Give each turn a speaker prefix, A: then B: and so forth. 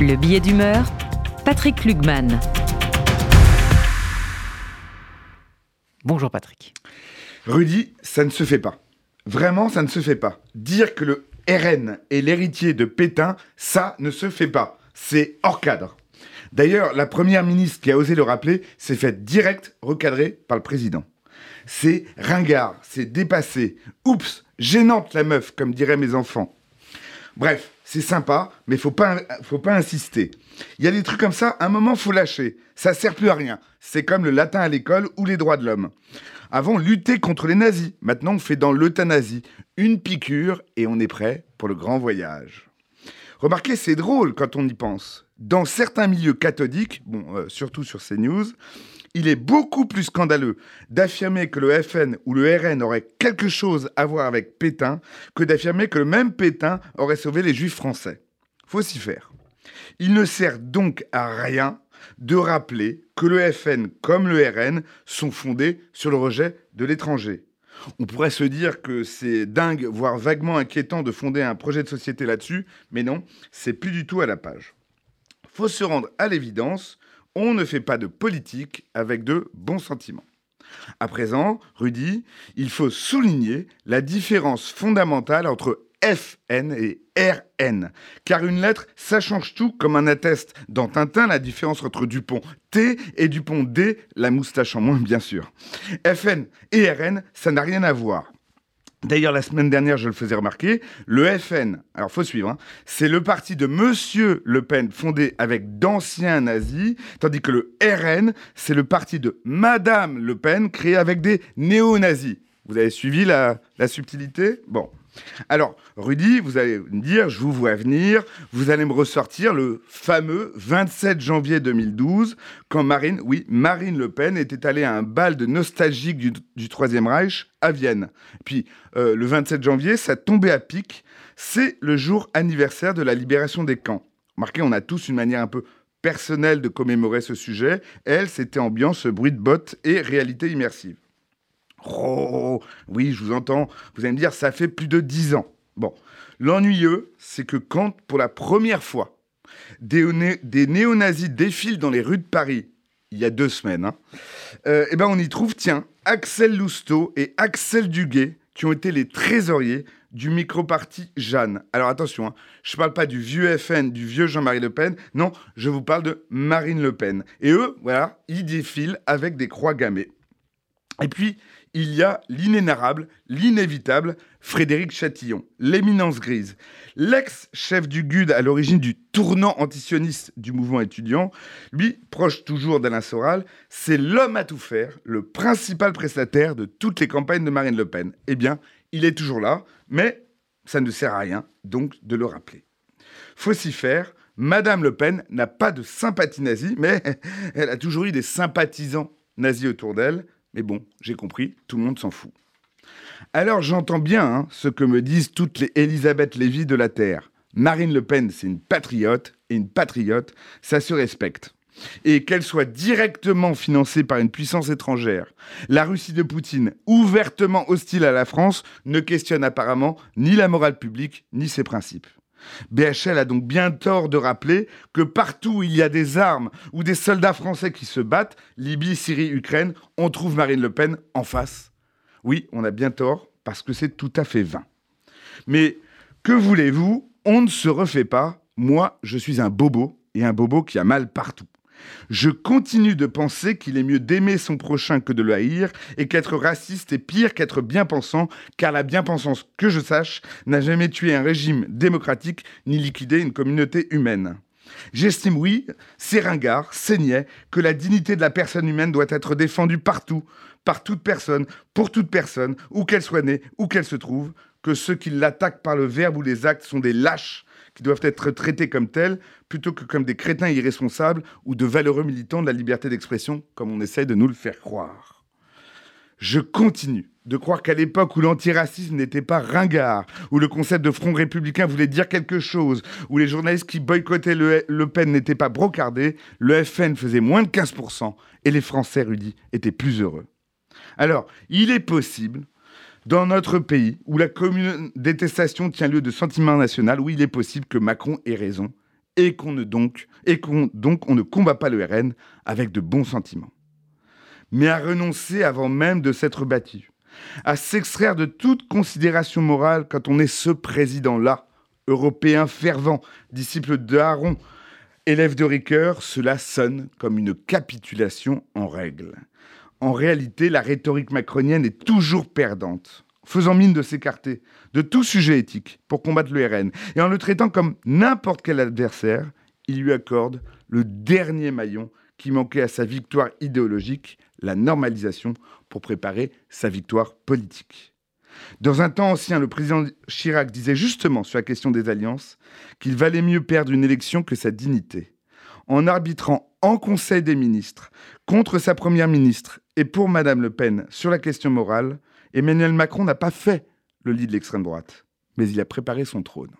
A: Le billet d'humeur, Patrick Lugman.
B: Bonjour Patrick.
C: Rudy, ça ne se fait pas. Vraiment, ça ne se fait pas. Dire que le RN est l'héritier de Pétain, ça ne se fait pas. C'est hors cadre. D'ailleurs, la première ministre qui a osé le rappeler s'est faite direct recadrer par le président. C'est ringard, c'est dépassé. Oups, gênante la meuf, comme diraient mes enfants. Bref, c'est sympa, mais faut pas, faut pas insister. Il y a des trucs comme ça, un moment, faut lâcher. Ça sert plus à rien. C'est comme le latin à l'école ou les droits de l'homme. Avant, lutter contre les nazis. Maintenant, on fait dans l'euthanasie. Une piqûre et on est prêt pour le grand voyage. Remarquez, c'est drôle quand on y pense. Dans certains milieux cathodiques, euh, surtout sur CNews, il est beaucoup plus scandaleux d'affirmer que le FN ou le RN aurait quelque chose à voir avec Pétain que d'affirmer que le même Pétain aurait sauvé les juifs français. Faut s'y faire. Il ne sert donc à rien de rappeler que le FN comme le RN sont fondés sur le rejet de l'étranger. On pourrait se dire que c'est dingue, voire vaguement inquiétant de fonder un projet de société là-dessus, mais non, c'est plus du tout à la page. Faut se rendre à l'évidence, on ne fait pas de politique avec de bons sentiments. À présent, Rudy, il faut souligner la différence fondamentale entre FN et RN. Car une lettre, ça change tout, comme un atteste dans Tintin la différence entre Dupont T et Dupont D, la moustache en moins bien sûr. FN et RN, ça n'a rien à voir. D'ailleurs, la semaine dernière, je le faisais remarquer, le FN, alors faut suivre, hein, c'est le parti de Monsieur Le Pen fondé avec d'anciens nazis, tandis que le RN, c'est le parti de Madame Le Pen créé avec des néo-nazis. Vous avez suivi la, la subtilité? Bon. Alors, Rudy, vous allez me dire, je vous vois venir, vous allez me ressortir le fameux 27 janvier 2012, quand Marine, oui, Marine Le Pen était allée à un bal de nostalgique du, Troisième Reich à Vienne. Puis, euh, le 27 janvier, ça tombait à pic, c'est le jour anniversaire de la libération des camps. Remarquez, on a tous une manière un peu personnelle de commémorer ce sujet. Elle, c'était ambiance, bruit de bottes et réalité immersive. Oh, oui, je vous entends. Vous allez me dire, ça fait plus de dix ans. Bon, l'ennuyeux, c'est que quand, pour la première fois, des, néo-nazis défilent dans les rues de Paris, il y a deux semaines, hein, euh, eh ben on y trouve, tiens, Axel Lousteau et Axel Duguay, qui ont été les trésoriers du micro-parti Jeanne. Alors attention, hein, je ne parle pas du vieux FN, du vieux Jean-Marie Le Pen, non, je vous parle de Marine Le Pen. Et eux, voilà, ils défilent avec des croix gammées. Et puis, il y a l'inénarrable, l'inévitable Frédéric Chatillon, l'éminence grise. L'ex-chef du GUD à l'origine du tournant antisioniste du mouvement étudiant, lui, proche toujours d'Alain Soral, c'est l'homme à tout faire, le principal prestataire de toutes les campagnes de Marine Le Pen. Eh bien, il est toujours là, mais ça ne sert à rien, donc, de le rappeler. Faut s'y faire, Madame Le Pen n'a pas de sympathie nazie, mais elle a toujours eu des sympathisants nazis autour d'elle, mais bon, j'ai compris, tout le monde s'en fout. Alors j'entends bien hein, ce que me disent toutes les Elisabeth Lévy de la Terre. Marine Le Pen, c'est une patriote, et une patriote, ça se respecte. Et qu'elle soit directement financée par une puissance étrangère, la Russie de Poutine, ouvertement hostile à la France, ne questionne apparemment ni la morale publique, ni ses principes. BHL a donc bien tort de rappeler que partout où il y a des armes ou des soldats français qui se battent, Libye, Syrie, Ukraine, on trouve Marine Le Pen en face. Oui, on a bien tort parce que c'est tout à fait vain. Mais que voulez-vous? On ne se refait pas. Moi, je suis un bobo et un bobo qui a mal partout. Je continue de penser qu'il est mieux d'aimer son prochain que de le haïr, et qu'être raciste est pire qu'être bien-pensant, car la bien-pensance, que je sache, n'a jamais tué un régime démocratique ni liquidé une communauté humaine. J'estime, oui, c'est ringard, que la dignité de la personne humaine doit être défendue partout, par toute personne, pour toute personne, où qu'elle soit née, où qu'elle se trouve, que ceux qui l'attaquent par le verbe ou les actes sont des lâches doivent être traités comme tels, plutôt que comme des crétins irresponsables ou de valeureux militants de la liberté d'expression, comme on essaye de nous le faire croire. Je continue de croire qu'à l'époque où l'antiracisme n'était pas ringard, où le concept de front républicain voulait dire quelque chose, où les journalistes qui boycottaient le, le Pen n'étaient pas brocardés, le FN faisait moins de 15% et les Français érudits étaient plus heureux. Alors, il est possible dans notre pays, où la commune détestation tient lieu de sentiment national, où il est possible que Macron ait raison et qu'on ne combat pas le RN avec de bons sentiments. Mais à renoncer avant même de s'être battu, à s'extraire de toute considération morale quand on est ce président-là, européen fervent, disciple d'Aaron, élève de Ricoeur, cela sonne comme une capitulation en règle. En réalité, la rhétorique macronienne est toujours perdante, faisant mine de s'écarter de tout sujet éthique pour combattre le RN, et en le traitant comme n'importe quel adversaire, il lui accorde le dernier maillon qui manquait à sa victoire idéologique, la normalisation, pour préparer sa victoire politique. Dans un temps ancien, le président Chirac disait justement sur la question des alliances qu'il valait mieux perdre une élection que sa dignité. En arbitrant en Conseil des ministres contre sa première ministre et pour Madame Le Pen sur la question morale, Emmanuel Macron n'a pas fait le lit de l'extrême droite, mais il a préparé son trône.